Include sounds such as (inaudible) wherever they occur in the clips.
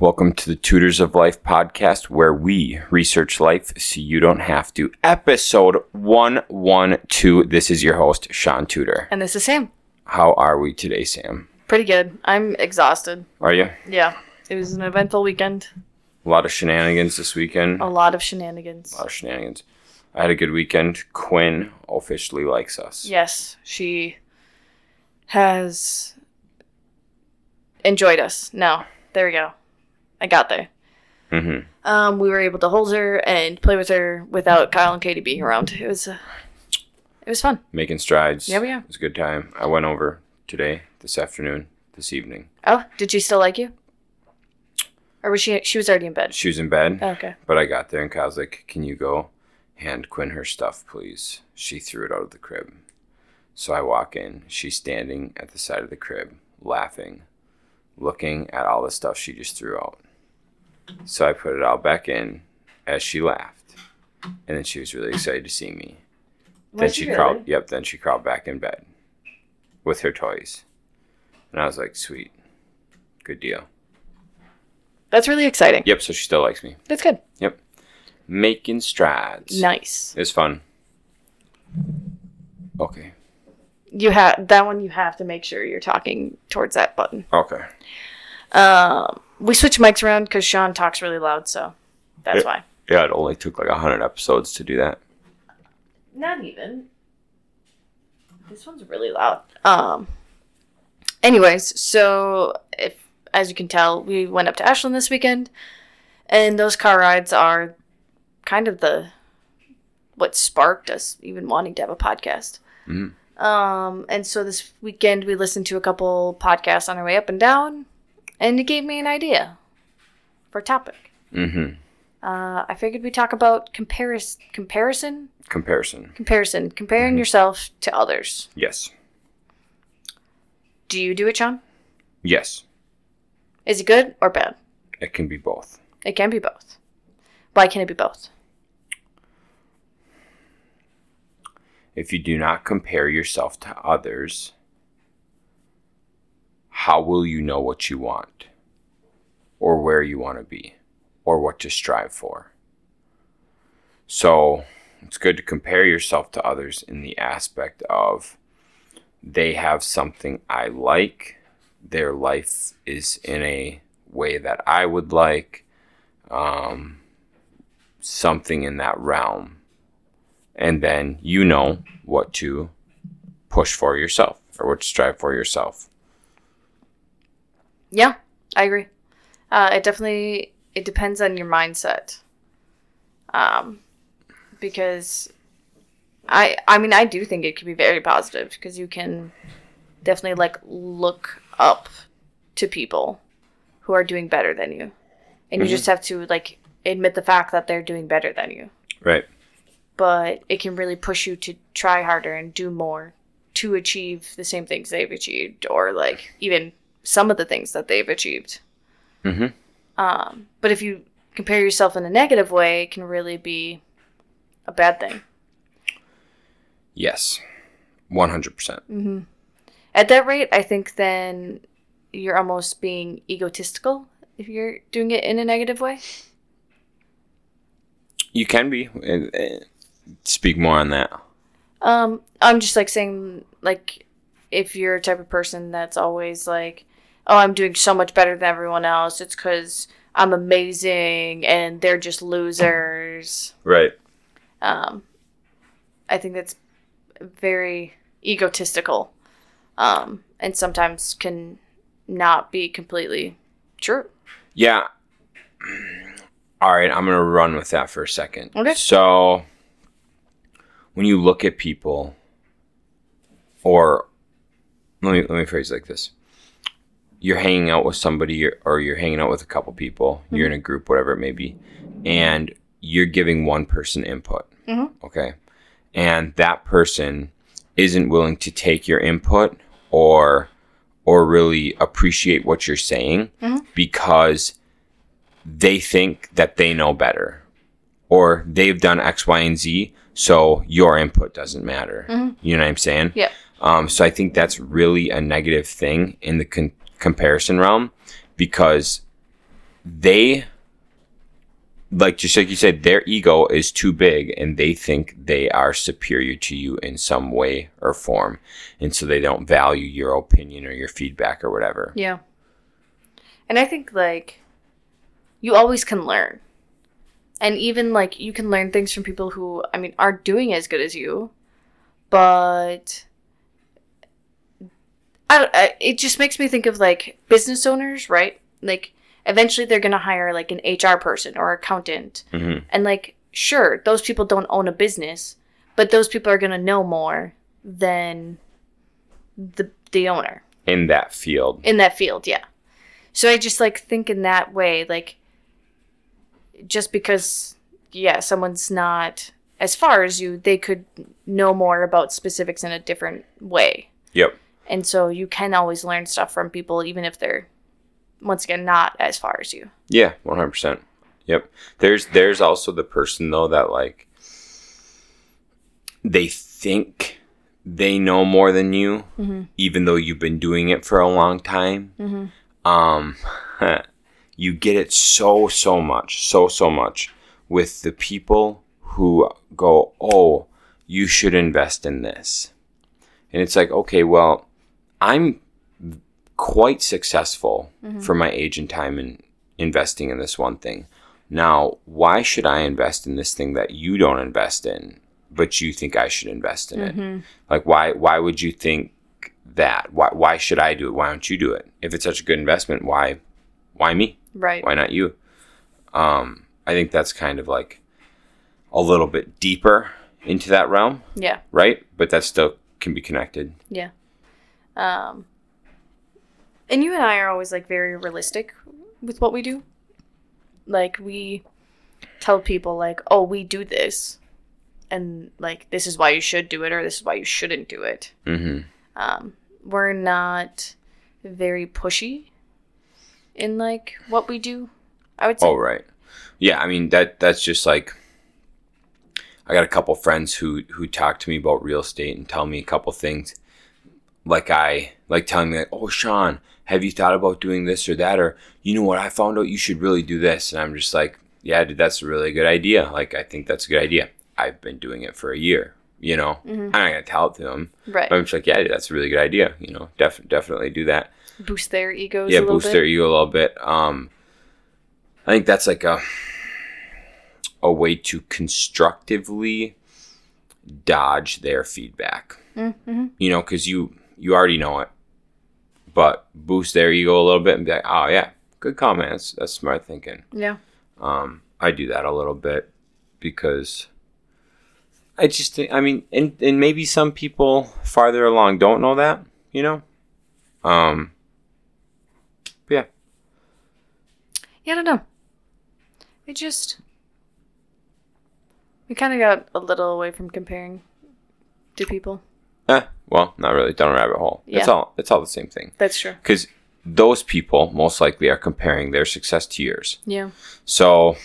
Welcome to the Tutors of Life podcast, where we research life so you don't have to. Episode 112. This is your host, Shaun Tudor. And this is Sam. How are we today, Sam? Pretty good. I'm exhausted. Are you? Yeah. It was an eventful weekend. A lot of shenanigans this weekend. A lot of shenanigans. A lot of shenanigans. I had a good weekend. Quinn officially likes us. Yes, she has enjoyed us. No, there we go. I got there. Mm-hmm. Um, we were able to hold her and play with her without Kyle and Katie being around. It was, uh, it was fun. Making strides. Yeah, we are. It was a good time. I went over today, this afternoon, this evening. Oh, did she still like you? Or was she? She was already in bed. She was in bed. Oh, okay. But I got there and Kyle's like, Can you go hand Quinn her stuff, please? She threw it out of the crib. So I walk in. She's standing at the side of the crib, laughing, looking at all the stuff she just threw out. So I put it all back in as she laughed. And then she was really excited to see me. then Was she, she crawled really? yep, then she crawled back in bed with her toys. And I was like, Sweet. Good deal. That's really exciting. Yep, so she still likes me. That's good. Yep. Making strides. Nice. It's fun. Okay. You have that one. You have to make sure you're talking towards that button. Okay. Um, we switch mics around because Shaun talks really loud, so that's Yeah. why. Yeah, it only took like a hundred episodes to do that. Not even. This one's really loud. Um. Anyways, so if as you can tell, we went up to Ashland this weekend, and those car rides are kind of the what sparked us even wanting to have a podcast. Mhm. Um, and so this weekend we listened to a couple podcasts on our way up and down, and it gave me an idea for a topic. Mm-hmm. Uh, I figured we talk about comparis- comparison, Comparison. comparison, comparing yourself to others. Yes. Do you do it, Shaun? Yes. Is it good or bad? It can be both. It can be both. Why can it be both? If you do not compare yourself to others, how will you know what you want? Or where you want to be? Or what to strive for? So it's good to compare yourself to others in the aspect of they have something I like, their life is in a way that I would like, um, something in that realm and then you know what to push for yourself or what to strive for yourself. Yeah, I agree. Uh, it definitely it depends on your mindset. Um, because I I mean I do think it can be very positive because you can definitely like look up to people who are doing better than you, and you just have to like admit the fact that they're doing better than you. Right. But it can really push you to try harder and do more to achieve the same things they've achieved, or like even some of the things that they've achieved. Mm-hmm. Um, but if you compare yourself in a negative way, it can really be a bad thing. Yes. 100%. At that rate, I think then you're almost being egotistical if you're doing it in a negative way. You can be. Speak more on that. Um, I'm just like saying, like, if you're a type of person that's always like, oh, I'm doing so much better than everyone else, it's because I'm amazing and they're just losers. Right. Um, I think that's very egotistical, um, and sometimes can not be completely true. Yeah. All right, I'm going to run with that for a second. Okay. So, when you look at people, or let me let me phrase it like this: you're hanging out with somebody, or- you're hanging out with a couple people. You're in a group, whatever it may be, and you're giving one person input. Mhm. Okay, and that person isn't willing to take your input or or really appreciate what you're saying because they think that they know better or they've done X, Y, and Z, so your input doesn't matter. You know what I'm saying? Yeah. Um, so I think that's really a negative thing in the con- comparison realm because they like just like you said their ego is too big and they think they are superior to you in some way or form and so they don't value your opinion or your feedback or whatever Yeah. And I think like you always can learn. And even like you can learn things from people who I mean aren't doing as good as you, but I, I it just makes me think of like business owners, right? Like eventually they're going to hire like an HR person or accountant. hmm And like sure, those people don't own a business, but those people are going to know more than the the owner. In that field. In that field yeah. So i just like think in that way like just because yeah someone's not as far as you they could know more about specifics in a different way. Yep and so you can always learn stuff from people even if they're once again not as far as you Yeah, one hundred percent. Yep. There's there's also the person though that like they think they know more than you, even though you've been doing it for a long time. Um, (laughs) you get it so so much, so so much with the people who go, "Oh, you should invest in this," and it's like, okay, well, I'm quite successful for my age and time in investing in this one thing. Now, why should I invest in this thing that you don't invest in, but you think I should invest in it? Like, why? Why would you think that? Why? Why should I do it? Why don't you do it? If it's such a good investment, why? Why me? right Why not you? Um, I think that's kind of like a little bit deeper into that realm, yeah right? But that still can be connected. yeah um and you and i are always like very realistic with what we do. Like we tell people like oh we do this and like this is why you should do it or this is why you shouldn't do it. Hmm um we're not very pushy in like what we do i would say. Oh right. Yeah, I mean that that's just like I got a couple friends who who talk to me about real estate and tell me a couple things like I like telling me like, "Oh, Shaun, have you thought about doing this or that or you know what I found out you should really do this." And I'm just like, "Yeah, dude, that's a really good idea. Like I think that's a good idea. I've been doing it for a year, you know. I'm not to tell it to them. right But I'm just like, "Yeah, dude, that's a really good idea. You know, def- definitely do that." boost their egos yeah a little boost bit their ego a little bit um i think that's like a a way to constructively dodge their feedback mm-hmm. you know because you you already know it. But boost their ego a little bit and be like oh yeah good comment. That's, that's smart thinking. Yeah. Um i do that a little bit because i just think i mean and, and maybe some people farther along don't know that you know? Um yeah. Yeah i don't know. It just we kind of got a little away from comparing to people Eh, well, not really. Down a rabbit hole. Yeah. It's all it's all the same thing. that's true Because those people most likely are comparing their success to yours. yeah So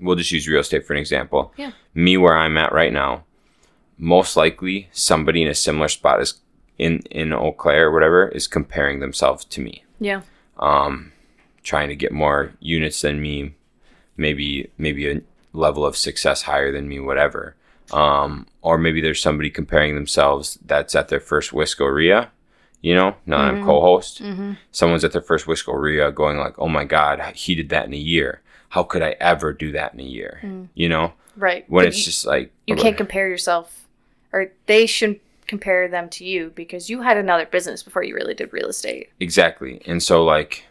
we'll just use real estate for an example. Yeah. Me where I'm at right now, most likely somebody in a similar spot is in in Eau Claire or whatever is comparing themselves to me. yeah Um, trying to get more units than me, maybe maybe a level of success higher than me, whatever. Um, or maybe there's somebody comparing themselves that's at their first Whiskeria, you know, now that I'm co-host. mm-hmm. Someone's at their first Whiskeria going like, oh my God, he did that in a year. How could I ever do that in a year? You know, right when But it's you, just like, you can't compare yourself or they shouldn't compare them to you because you had another business before you really did real estate exactly and so like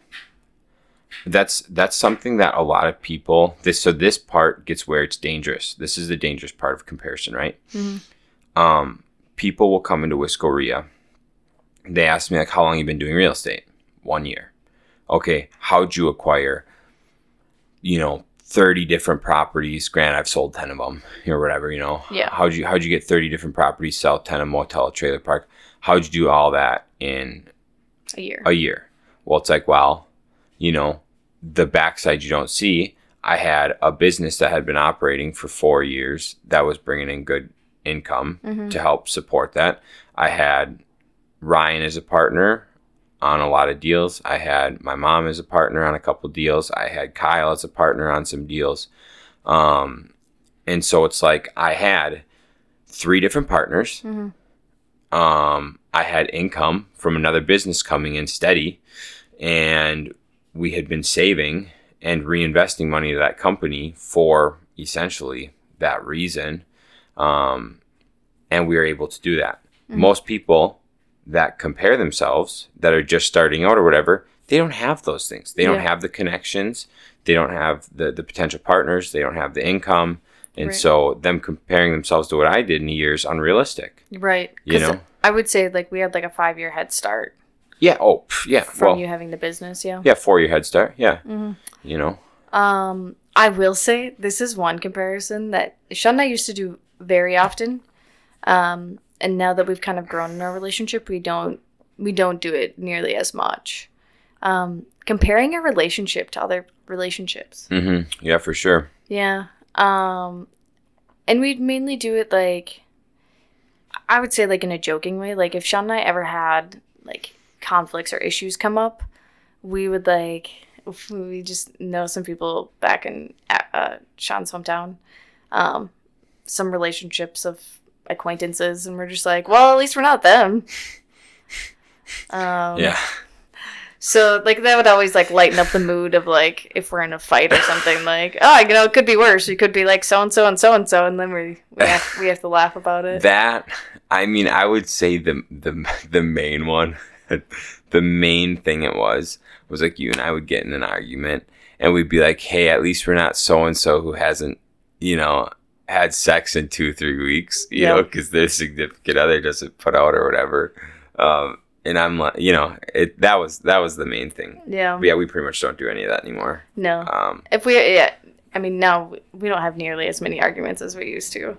that's that's something that a lot of people this so this part gets where it's dangerous. This is the dangerous part of comparison right? Um people will come into Wiscoria. They ask me like how long you been doing real estate? One year. Okay how'd you acquire you know 30 different properties? Grant i've sold 10 of them or whatever you know. Yeah. how'd you how'd you get 30 different properties sell 10 a motel a trailer park? How'd you do all that in a year. a year. Well, it's like, well, you know, the backside you don't see. I had a business that had been operating for four years that was bringing in good income Mm-hmm. to help support that. I had Ryan as a partner on a lot of deals. I had my mom as a partner on a couple deals. I had Kyle as a partner on some deals. Um, and so it's like I had three different partners. Mhm. Um, I had income from another business coming in steady, and we had been saving and reinvesting money to that company for essentially that reason. Um, and we were able to do that. Most people that compare themselves that are just starting out or whatever, they don't have those things. They don't have the connections. They don't have the, the potential partners. They don't have the income. And Right. so them comparing themselves to what I did in a year is unrealistic. Right. You know? I would say like we had like a five year head start Yeah. Oh, yeah. from well, you having the business. Yeah. yeah, four year head start. Yeah. Mhm. You know, Um, I will say this is one comparison that Shaun and I used to do very often. Um, and now that we've kind of grown in our relationship, we don't we don't do it nearly as much. Um, comparing a relationship to other relationships. hmm yeah, for sure. Yeah. Um, and we'd mainly do it like, I would say like in a joking way. Like if Shaun and I ever had like conflicts or issues come up, we would like (laughs) we just know some people back in uh, Shaun's hometown, um, some relationships of acquaintances, and we're just like, well, at least we're not them. (laughs) Um, yeah. so like that would always like lighten up the mood of like if we're in a fight or something like oh you know it could be worse. you could be like so and so and so and so and then we we have, we have to laugh about it. (laughs) That I mean, I would say the the the main one, (laughs) the main thing it was was like you and I would get in an argument, and we'd be like, "Hey, at least we're not so and so who hasn't, you know, had sex in two three weeks, you know, because their significant other doesn't put out or whatever." Um, and I'm like, you know, it that was that was the main thing. yeah. But yeah, we pretty much don't do any of that anymore. No. Um, If we yeah, I mean now we don't have nearly as many arguments as we used to.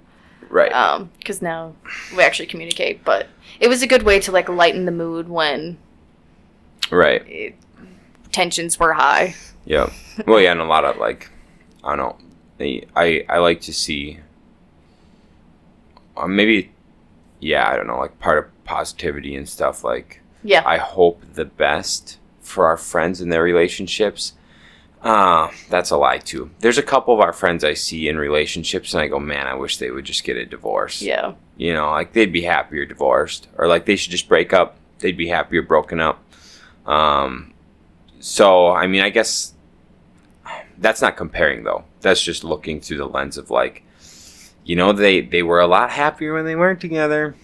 Right. Um, because now we actually communicate. But it was a good way to like lighten the mood when right. it, tensions were high. Yeah. Well, yeah, and a lot of like, I don't know. I I like to see. Uh, maybe, yeah, I don't know, like part of positivity and stuff. Like, Yeah. I hope the best for our friends and their relationships. Uh, that's a lie too. There's a couple of our friends I see in relationships, and I go, man, I wish they would just get a divorce. yeah. You know, like they'd be happier divorced, or like they should just break up. They'd be happier broken up. Um, so I mean, I guess that's not comparing though. That's just looking through the lens of like, you know, they they were a lot happier when they weren't together.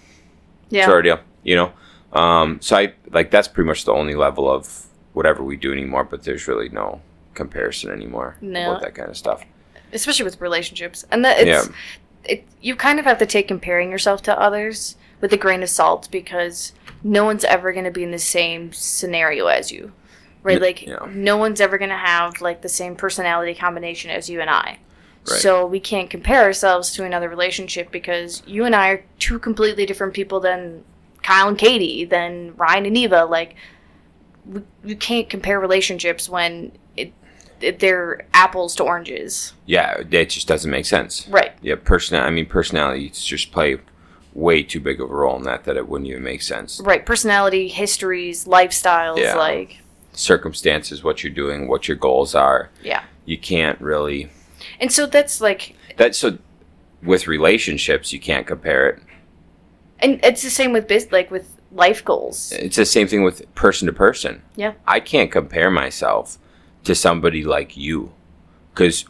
Yeah. Sort of deal, you know. Um, so I like that's pretty much the only level of whatever we do anymore. But there's really no comparison anymore No. about that kind of stuff. especially with relationships and that it's it, you kind of have to take comparing yourself to others with a grain of salt because no one's ever going to be in the same scenario as you right like yeah. no one's ever going to have like the same personality combination as you and i Right. so we can't compare ourselves to another relationship because you and i are two completely different people than kyle and katie than ryan and eva like we, you can't compare relationships when they're apples to oranges Yeah, it just doesn't make sense. right Yeah, person. I mean, personalities just play way too big of a role in that that it wouldn't even make sense. right personality histories lifestyles Yeah. like Circumstances, what you're doing, what your goals are. yeah You can't really. and so that's like That's so. With relationships, you can't compare it. and it's the same with biz like with life goals It's the same thing with person to person. Yeah. I can't compare myself to somebody like you, because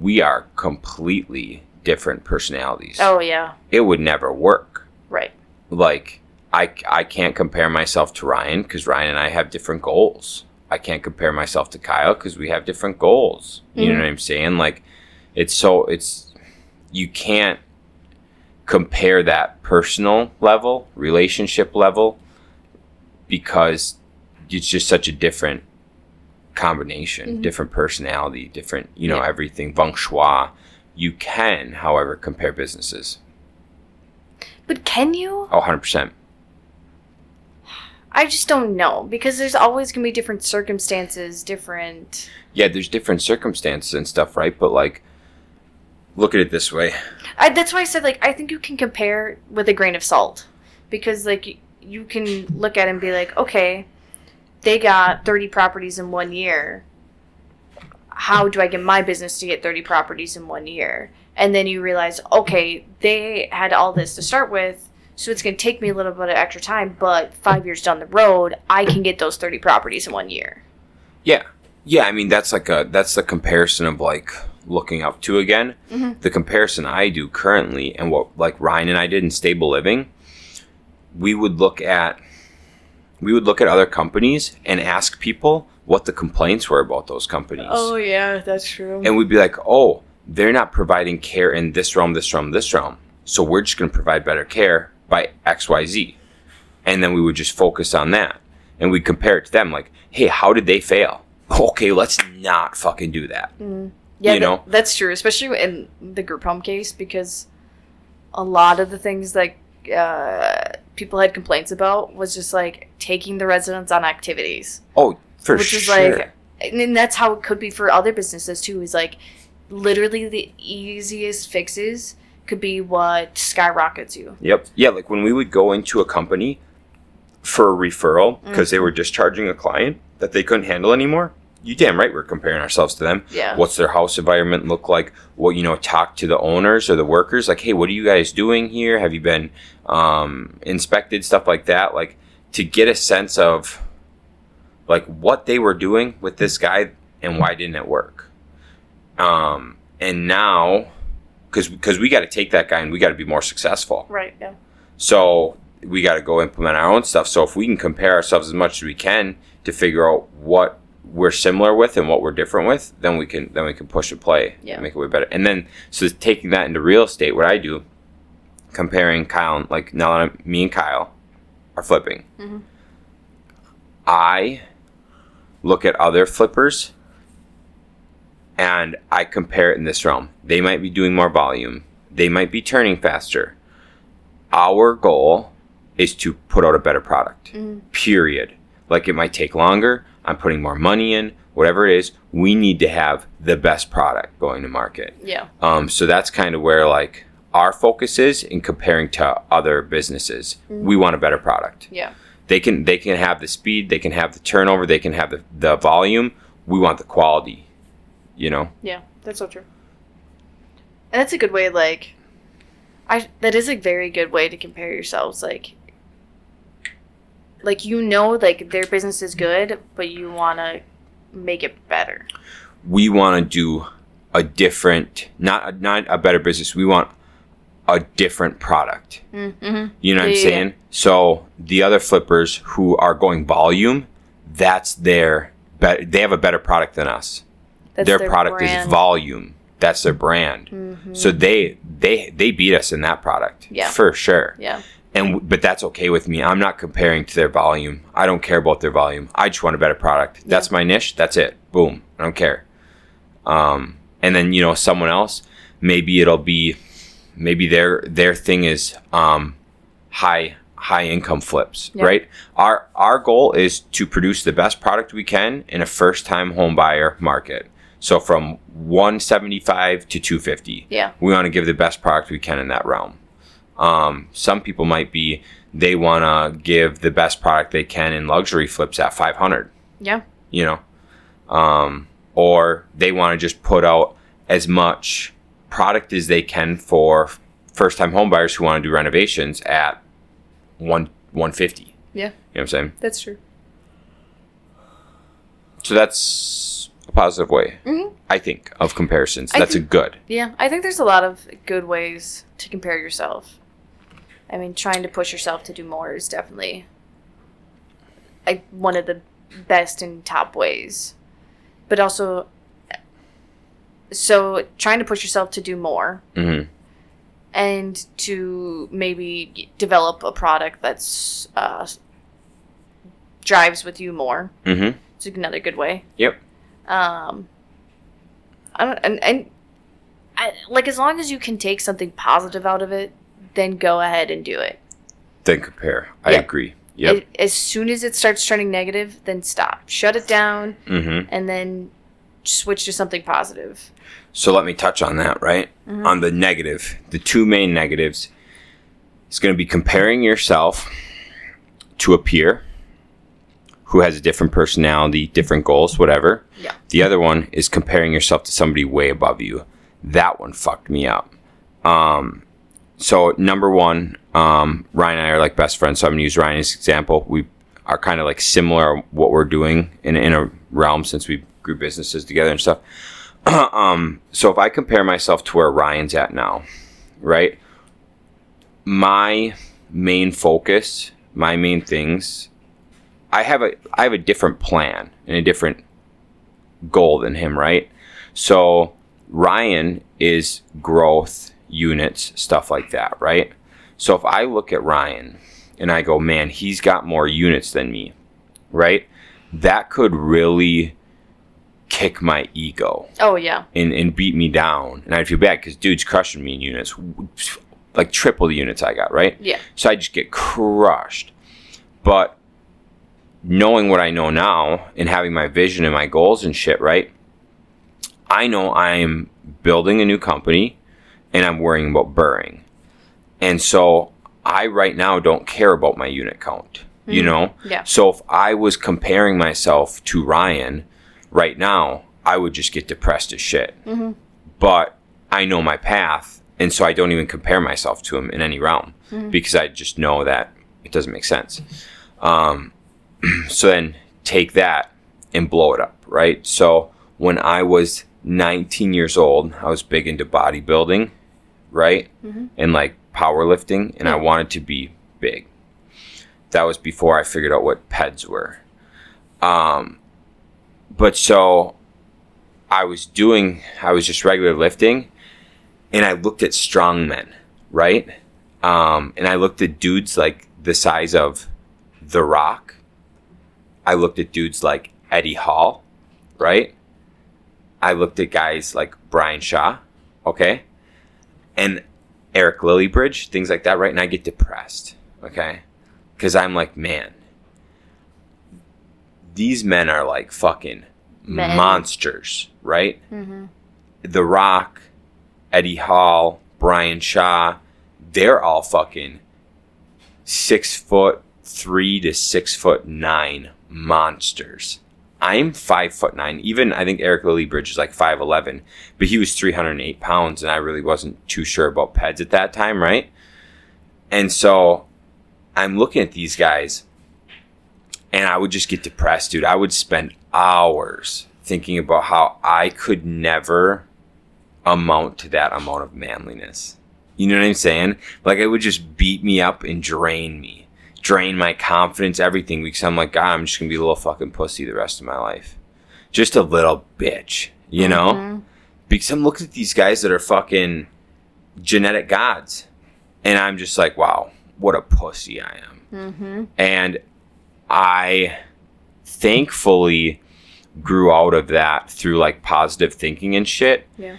we are completely different personalities. oh yeah It would never work. right like I, I can't compare myself to Ryan because Ryan and I have different goals. I can't compare myself to Kyle because we have different goals. You know Mhm. what I'm saying? Like it's so it's you can't compare that personal level, relationship level because it's just such a different combination, Mhm. different personality, different, you know, Yeah. everything feng shui. You can, however, compare businesses. but can you Oh, 100%. i just don't know because there's always going to be different circumstances different yeah, there's different circumstances and stuff, right? But like, look at it this way. I, that's why i said like i think you can compare with a grain of salt because like you can look at it and be like okay they got 30 properties in one year. How do I get my business to get 30 properties in one year? And then you realize, okay, they had all this to start with, so it's going to take me a little bit of extra time, but five years down the road, I can get those 30 properties in one year. Yeah. Yeah, I mean that's like a that's the comparison of like looking up to again. Mhm. The comparison I do currently and what like Ryan and I did in stable living, we would look at we would look at other companies and ask people what the complaints were about those companies. Oh, yeah, that's true. And we'd be like, "Oh, they're not providing care in this realm, this realm, this realm. So we're just going to provide better care by XYZ." And then we would just focus on that. And we'd compare it to them like, "Hey, how did they fail?" (laughs) Okay, let's not fucking do that. Mm. Yeah, you that- know? that's true, especially in the group home case because a lot of the things that uh, people had complaints about was just like taking the residents on activities, Oh, for which sure. Which is like, and that's how it could be for other businesses too. Is like literally the easiest fixes could be what skyrockets you. Yep. Yeah, like when we would go into a company for a referral because they were discharging a client that they couldn't handle anymore. You damn right we're comparing ourselves to them. Yeah. What's their house environment look like? What you know, talk to the owners or the workers. Like, hey, what are you guys doing here? Have you been um, inspected? Stuff like that. Like to get a sense of like what they were doing with this guy and why didn't it work. Um, and now, because because we got to take that guy and we got to be more successful. Right. Yeah. So we got to go implement our own stuff. So if we can compare ourselves as much as we can to figure out what we're similar with and what we're different with, then we can then we can push and play Yeah. and make it way better. And then so taking that into real estate, what I do, comparing Kyle and like now that I'm, me and Kyle are flipping, Mhm. I look at other flippers and I compare it in this realm. They might be doing more volume. They might be turning faster. Our goal is to put out a better product. Mhm. Period. Like it might take longer. I'm putting more money in. Whatever it is, we need to have the best product going to market. Yeah. Um, so that's kind of where like our focus is in comparing to other businesses. We want a better product Yeah. they can they can have the speed they can have the turnover they can have the, the volume we want the quality you know Yeah, that's so true. And that's a good way, like, I that is a very good way to compare yourselves. Like, like you know, like their business is good, but you want to make it better. we want to do a different not a, not a better business we want a different product Mm-hmm. you know what i'm Yeah, yeah, yeah. saying so the other flippers who are going volume that's their bet they have a better product than us That's their, product is volume that's their brand Mhm. so they they they beat us in that product Yeah. for sure Yeah, and but that's okay with me. I'm not comparing to their volume. I don't care about their volume. I just want a better product. That's my niche. That's it. Boom. I don't care. Um, and then you know someone else, maybe it'll be, maybe their their thing is um, high high income flips, Yeah. right? Our our goal is to produce the best product we can in a first time home buyer market. So from 175 to 250 yeah, we want to give the best product we can in that realm. Um, some people might be they want to give the best product they can in luxury flips at 500, yeah, you know, um, or they want to just put out as much product as they can for first time homebuyers who want to do renovations at one 150. yeah. You know what I'm saying? That's true. So that's a positive way, Mhm. I think, of comparisons. I That's a good. Yeah, I think there's a lot of good ways to compare yourself. I mean, trying to push yourself to do more is definitely like one of the best and top ways. But also so trying to push yourself to do more hmm and to maybe develop a product that's uh, drives with you more. hmm It's another good way. Yep. Um, I don't, and, and I, like as long as you can take something positive out of it, then go ahead and do it. Then compare. I Yeah. agree. Yep. As soon as it starts turning negative, then stop. Shut it down, hmm and then switch to something positive. So let me touch on that, right? Mhm. On the negative, the two main negatives is going to be comparing yourself to a peer who has a different personality, different goals, whatever. Yeah. The other one is comparing yourself to somebody way above you. That one fucked me up. Um, so number one, um, Ryan and I are like best friends. So I'm gonna use Ryan as example. We are kind of like similar what we're doing in in a realm since we grew businesses together and stuff. (clears throat) um, so if I compare myself to where Ryan's at now, right? My main focus, my main things, I have a I have a different plan and a different goal than him, right? So Ryan is growth, units, stuff like that, right? So if I look at Ryan and I go, man, he's got more units than me, right? That could really kick my ego Oh yeah. and, and beat me down. And I'd feel bad because dude's crushing me in units, like triple the units I got, right? Yeah. So I just get crushed. But knowing what I know now and having my vision and my goals and shit, right? I know I'm building a new company and I'm worrying about burring. And so I right now don't care about my unit count, you mm. know? Yeah. So if I was comparing myself to Ryan right now, I would just get depressed as shit. Mm-hmm. But I know my path, and so I don't even compare myself to him in any realm mm-hmm. because I just know that it doesn't make sense. Um, (clears throat) so then take that and blow it up, right? So when I was 19 years old, I was big into bodybuilding, right? And like powerlifting, and I wanted to be big. That was before I figured out what PEDs were. Um, but so I was doing, I was just regular lifting, and I looked at strong men, right? Um, and I looked at dudes like the size of The Rock. I looked at dudes like Eddie Hall, right? I looked at guys like Brian Shaw, okay? And Eric Lilliebridge, things like that, right? And I get depressed, okay? Because I'm like, man, these men are like fucking Men. monsters, right? Mm-hmm. The Rock, Eddie Hall, Brian Shaw, they're all fucking six foot three to six foot nine monsters. I'm five foot nine. Even I think Eric Lilliebridge is like five eleven, but he was three hundred and eight pounds, and I really wasn't too sure about peds at that time, right? And so I'm looking at these guys, and I would just get depressed, dude. I would spend hours thinking about how I could never amount to that amount of manliness. You know what I'm saying? Like it would just beat me up and drain me, drain my confidence, everything. Because I'm like, God, I'm just gonna be a little fucking pussy the rest of my life, just a little bitch, you know? Mm-hmm. Because I'm looking at these guys that are fucking genetic gods, and I'm just like, wow, what a pussy I am. Mm-hmm. And I thankfully grew out of that through like positive thinking and shit. Yeah.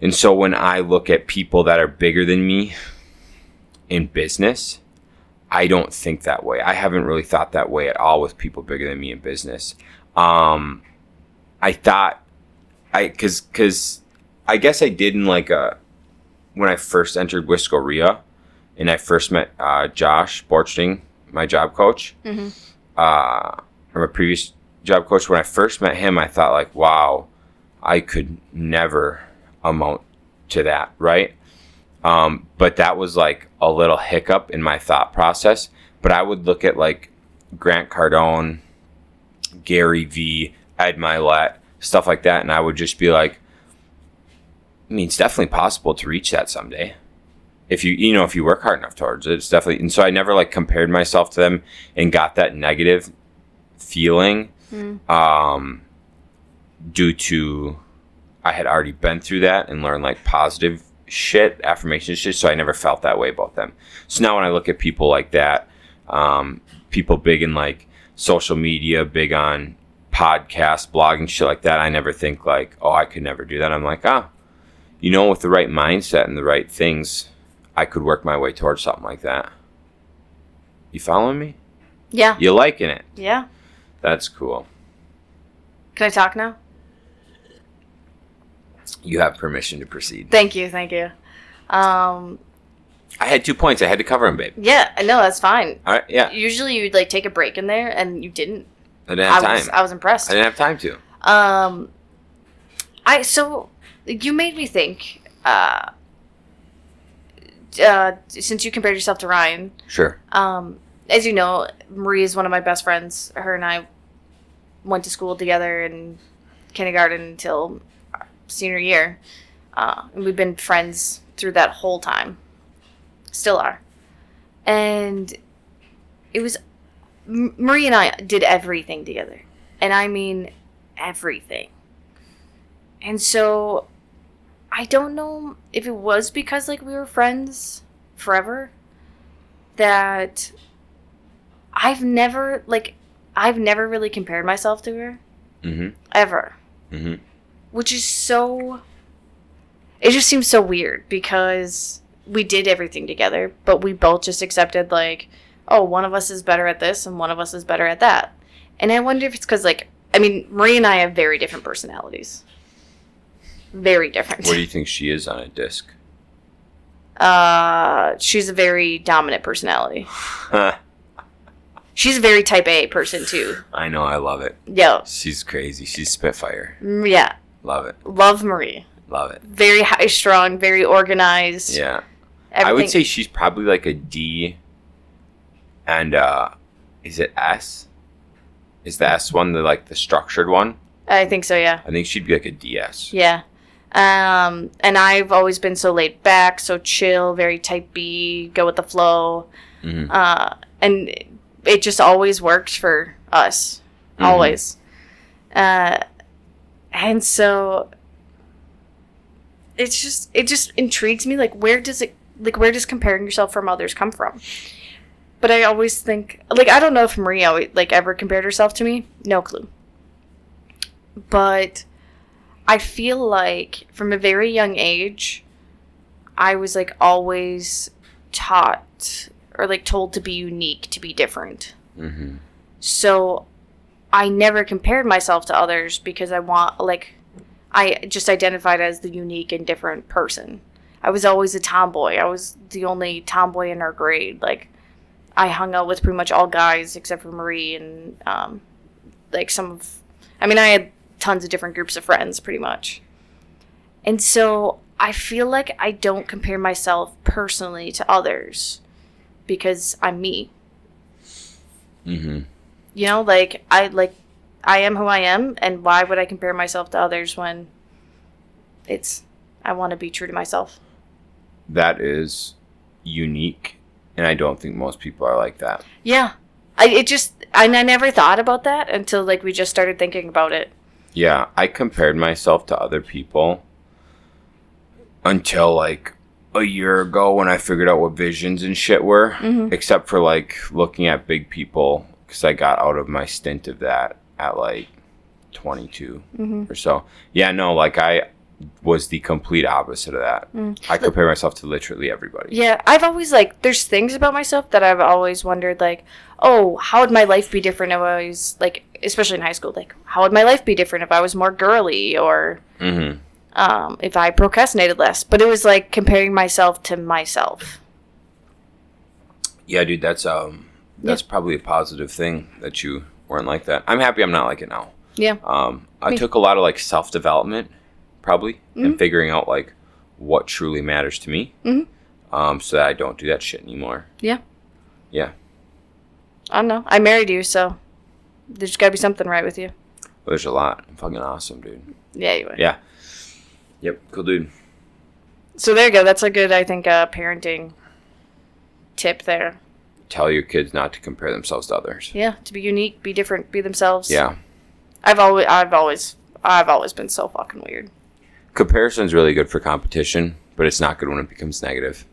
And so when I look at people that are bigger than me in business, I don't think that way. I haven't really thought that way at all with people bigger than me in business. Um, I thought I cause cause I guess I did in like a when I first entered Wiscoria and I first met uh, Josh Borchting, my job coach, Mhm. uh, or my previous job coach. When I first met him, I thought like, wow, I could never amount to that, right? Um, but that was like a little hiccup in my thought process. But I would look at like Grant Cardone, Gary V, Ed Mylett, stuff like that, and I would just be like, I mean, it's definitely possible to reach that someday. If you, you know, if you work hard enough towards it, it's definitely. And so I never like compared myself to them and got that negative feeling, Mm. um, due to I had already been through that and learned like positive shit, affirmation shit. So I never felt that way about them. So now when I look at people like that, um, people big in like social media, big on podcasts, blogging, shit like that, I never think like, oh, I could never do that. I'm like, ah, you know, with the right mindset and the right things, I could work my way towards something like that. You following me? Yeah. You liking it? Yeah. That's cool. Can I talk now? You have permission to proceed. Thank you. Thank you. Um. I had two points. I had to cover them, babe. Yeah. No, that's fine. All right. Yeah. Usually you'd like take a break in there, and you didn't. I didn't have I time. was I was impressed. I didn't have time to. Um, I so you made me think. Uh, uh, since you compared yourself to Ryan, Sure. um, as you know, Marie is one of my best friends. Her and I went to school together in kindergarten until senior year, uh, and we've been friends through that whole time. Still are, and it was M- Marie and I did everything together, and I mean everything. And so, I don't know if it was because like we were friends forever that I've never like I've never really compared myself to her Mm-hmm. ever, Mm-hmm. Which is so it just seems so weird because we did everything together, but we both just accepted like, oh, one of us is better at this and one of us is better at that. And I wonder if it's cuz like I mean, Marie and I have very different personalities. Very different. What do you think she is on a DISC? uh she's a very dominant personality. (laughs) She's a very type A person too. I know. I love it. Yeah. She's crazy. She's Spitfire. Mm, Yeah. Love it. Love Marie. Love it. Very high strung, very organized. Yeah. Everything. I would say she's probably like a D. And uh is it S? Is the S one the like the structured one? I think so, yeah. I think she'd be like a DS. Yeah. Um, and I've always been so laid back, so chill, very type B, go with the flow. Mm-hmm. Uh, and it just always works for us. Mhm. Always. Uh, and so it's just it just intrigues me like where does it like where does comparing yourself from others come from? But i always think like i don't know if marie always, like ever compared herself to me. No clue. But i feel like from a very young age i was like always taught or like told to be unique to be different. Mhm. so I never compared myself to others because I want like I just identified as the unique and different person. I was always a tomboy. I was the only tomboy in our grade. Like I hung out with pretty much all guys except for Marie and um, like some of I mean I had tons of different groups of friends pretty much. And so I feel like I don't compare myself personally to others because I'm me. Mhm. You know, like I like I am who I am and why would I compare myself to others when it's I want to be true to myself. That is unique, and I don't think most people are like that. Yeah. I it just I, I never thought about that until like we just started thinking about it. Yeah, I compared myself to other people until like a year ago when I figured out what visions and shit were, Mhm. except for like looking at big people because I got out of my stint of that at like 22 Mhm. or so. Yeah, no, like I was the complete opposite of that. Mm. I compare myself to literally everybody. Yeah, I've always like there's things about myself that I've always wondered like, oh, how would my life be different if I was like especially in high school, like how would my life be different if I was more girly or hmm um, if I procrastinated less. But it was like comparing myself to myself. Yeah, dude, that's um, that's probably a positive thing that you weren't like that. I'm happy I'm not like it now. Yeah. Um, I Me- took a lot of like self development, probably, Mhm. and figuring out like what truly matters to me. Mhm. Um, so that I don't do that shit anymore. Yeah. Yeah. I don't know. I married you, so there's got to be something right with you. But there's a lot. I'm fucking awesome, dude. Yeah, you would. Yeah. Yep. Cool, dude. So there you go. That's a good, I think, uh, parenting tip there. Tell your kids not to compare themselves to others. Yeah, to be unique, be different, be themselves. Yeah. I've always, I've always, I've always been so fucking weird. Comparison's really good for competition, but it's not good when it becomes negative.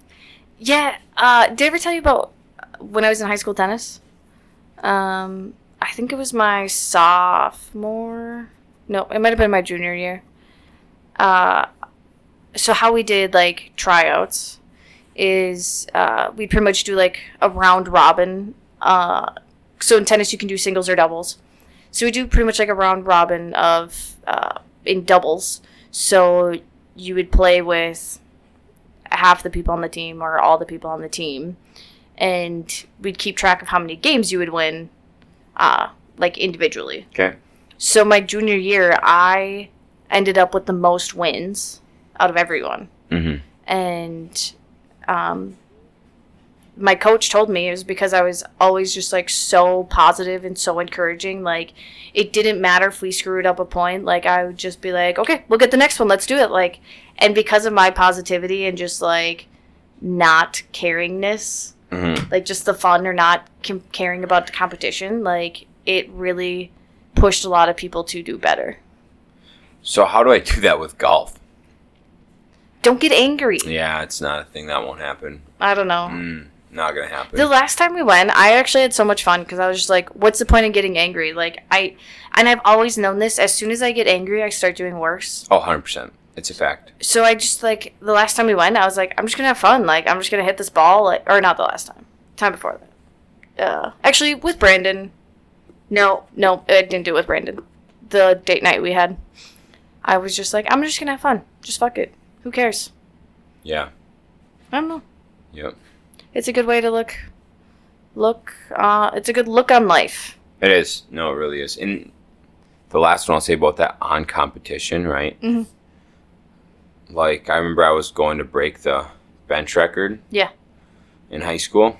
Yeah. Uh, did I ever tell you about when I was in high school tennis? Um, I think it was my sophomore. No, it might have been my junior year. Uh, so how we did like tryouts is uh, we'd pretty much do like a round robin. Uh, so in tennis you can do singles or doubles. So we do pretty much like a round robin of uh, in doubles. So you would play with half the people on the team or all the people on the team, and we'd keep track of how many games you would win uh, like individually. Okay. So my junior year, I ended up with the most wins out of everyone, Mm-hmm. and um, my coach told me it was because I was always just like so positive and so encouraging. Like it didn't matter if we screwed up a point. Like I would just be like, okay, we'll get the next one. Let's do it. Like, and because of my positivity and just like not caringness, Mm-hmm. like just the fun or not com- caring about the competition, like it really pushed a lot of people to do better. So how do I do that with golf? Don't get angry. Yeah, it's not a thing that won't happen. I don't know. Mm, not gonna happen. The last time we went, I actually had so much fun because I was just like, "What's the point of getting angry?" Like I, and I've always known this. As soon as I get angry, I start doing worse. oh, 100 percent. It's a fact. So I just like the last time we went, I was like, "I'm just gonna have fun. Like I'm just gonna hit this ball." Like or not the last time, time before that. Uh, actually, with Brandon. No, no, I didn't do it with Brandon. The date night we had, I was just like, "I'm just gonna have fun. Just fuck it. Who cares?" Yeah. I don't know. Yep. It's a good way to look. Look. Uh, it's a good look on life. It is. No, it really is. And the last one I'll say about that on competition, right? Mhm. Like I remember I was going to break the bench record. Yeah. In high school.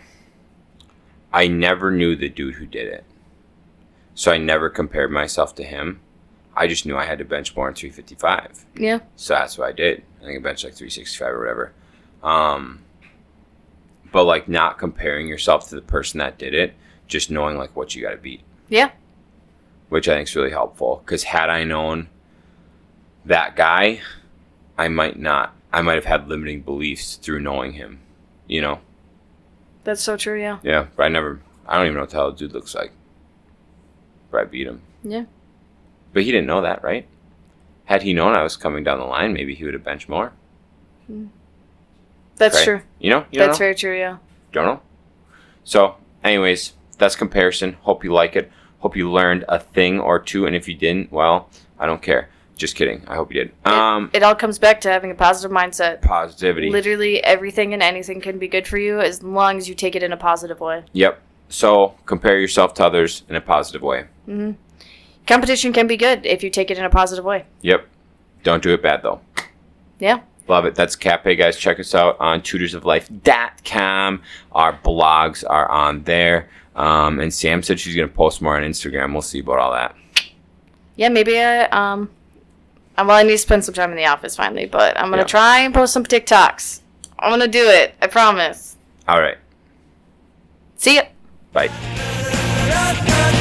I never knew the dude who did it. So I never compared myself to him. I just knew I had to bench more than 355. Yeah. So that's what I did. I think I benched like 365 or whatever. Um, but like not comparing yourself to the person that did it, just knowing like what you got to beat Yeah. which I think is really helpful. Because had I known that guy, I might not. I might have had limiting beliefs through knowing him. You know? That's so true. Yeah. Yeah, but I never. I don't even know what the hell the dude looks like. But I beat him. Yeah. But he didn't know that, right? Had he known I was coming down the line, maybe he would have benched more. That's right? true. You know? You That's know? very true. Yeah. Don't know. So, anyways, that's comparison. Hope you like it. Hope you learned a thing or two. And if you didn't, well, I don't care. Just kidding. I hope you did. Um, It all comes back to having a positive mindset. positivity. Literally everything and anything can be good for you as long as you take it in a positive way. Yep. So compare yourself to others in a positive way. hmm Competition can be good if you take it in a positive way. Yep. Don't do it bad though. Yeah. Love it. That's Cafe, guys. Check us out on tutorsoflife.com. Our blogs are on there. Um, and Sam said she's going to post more on Instagram. We'll see about all that. Yeah. Maybe I um. uh, Well, I need to spend some time in the office finally, but I'm gonna Yeah. try and post some TikToks. I'm gonna do it. I promise. All right. See ya. Bye. Ra, ra,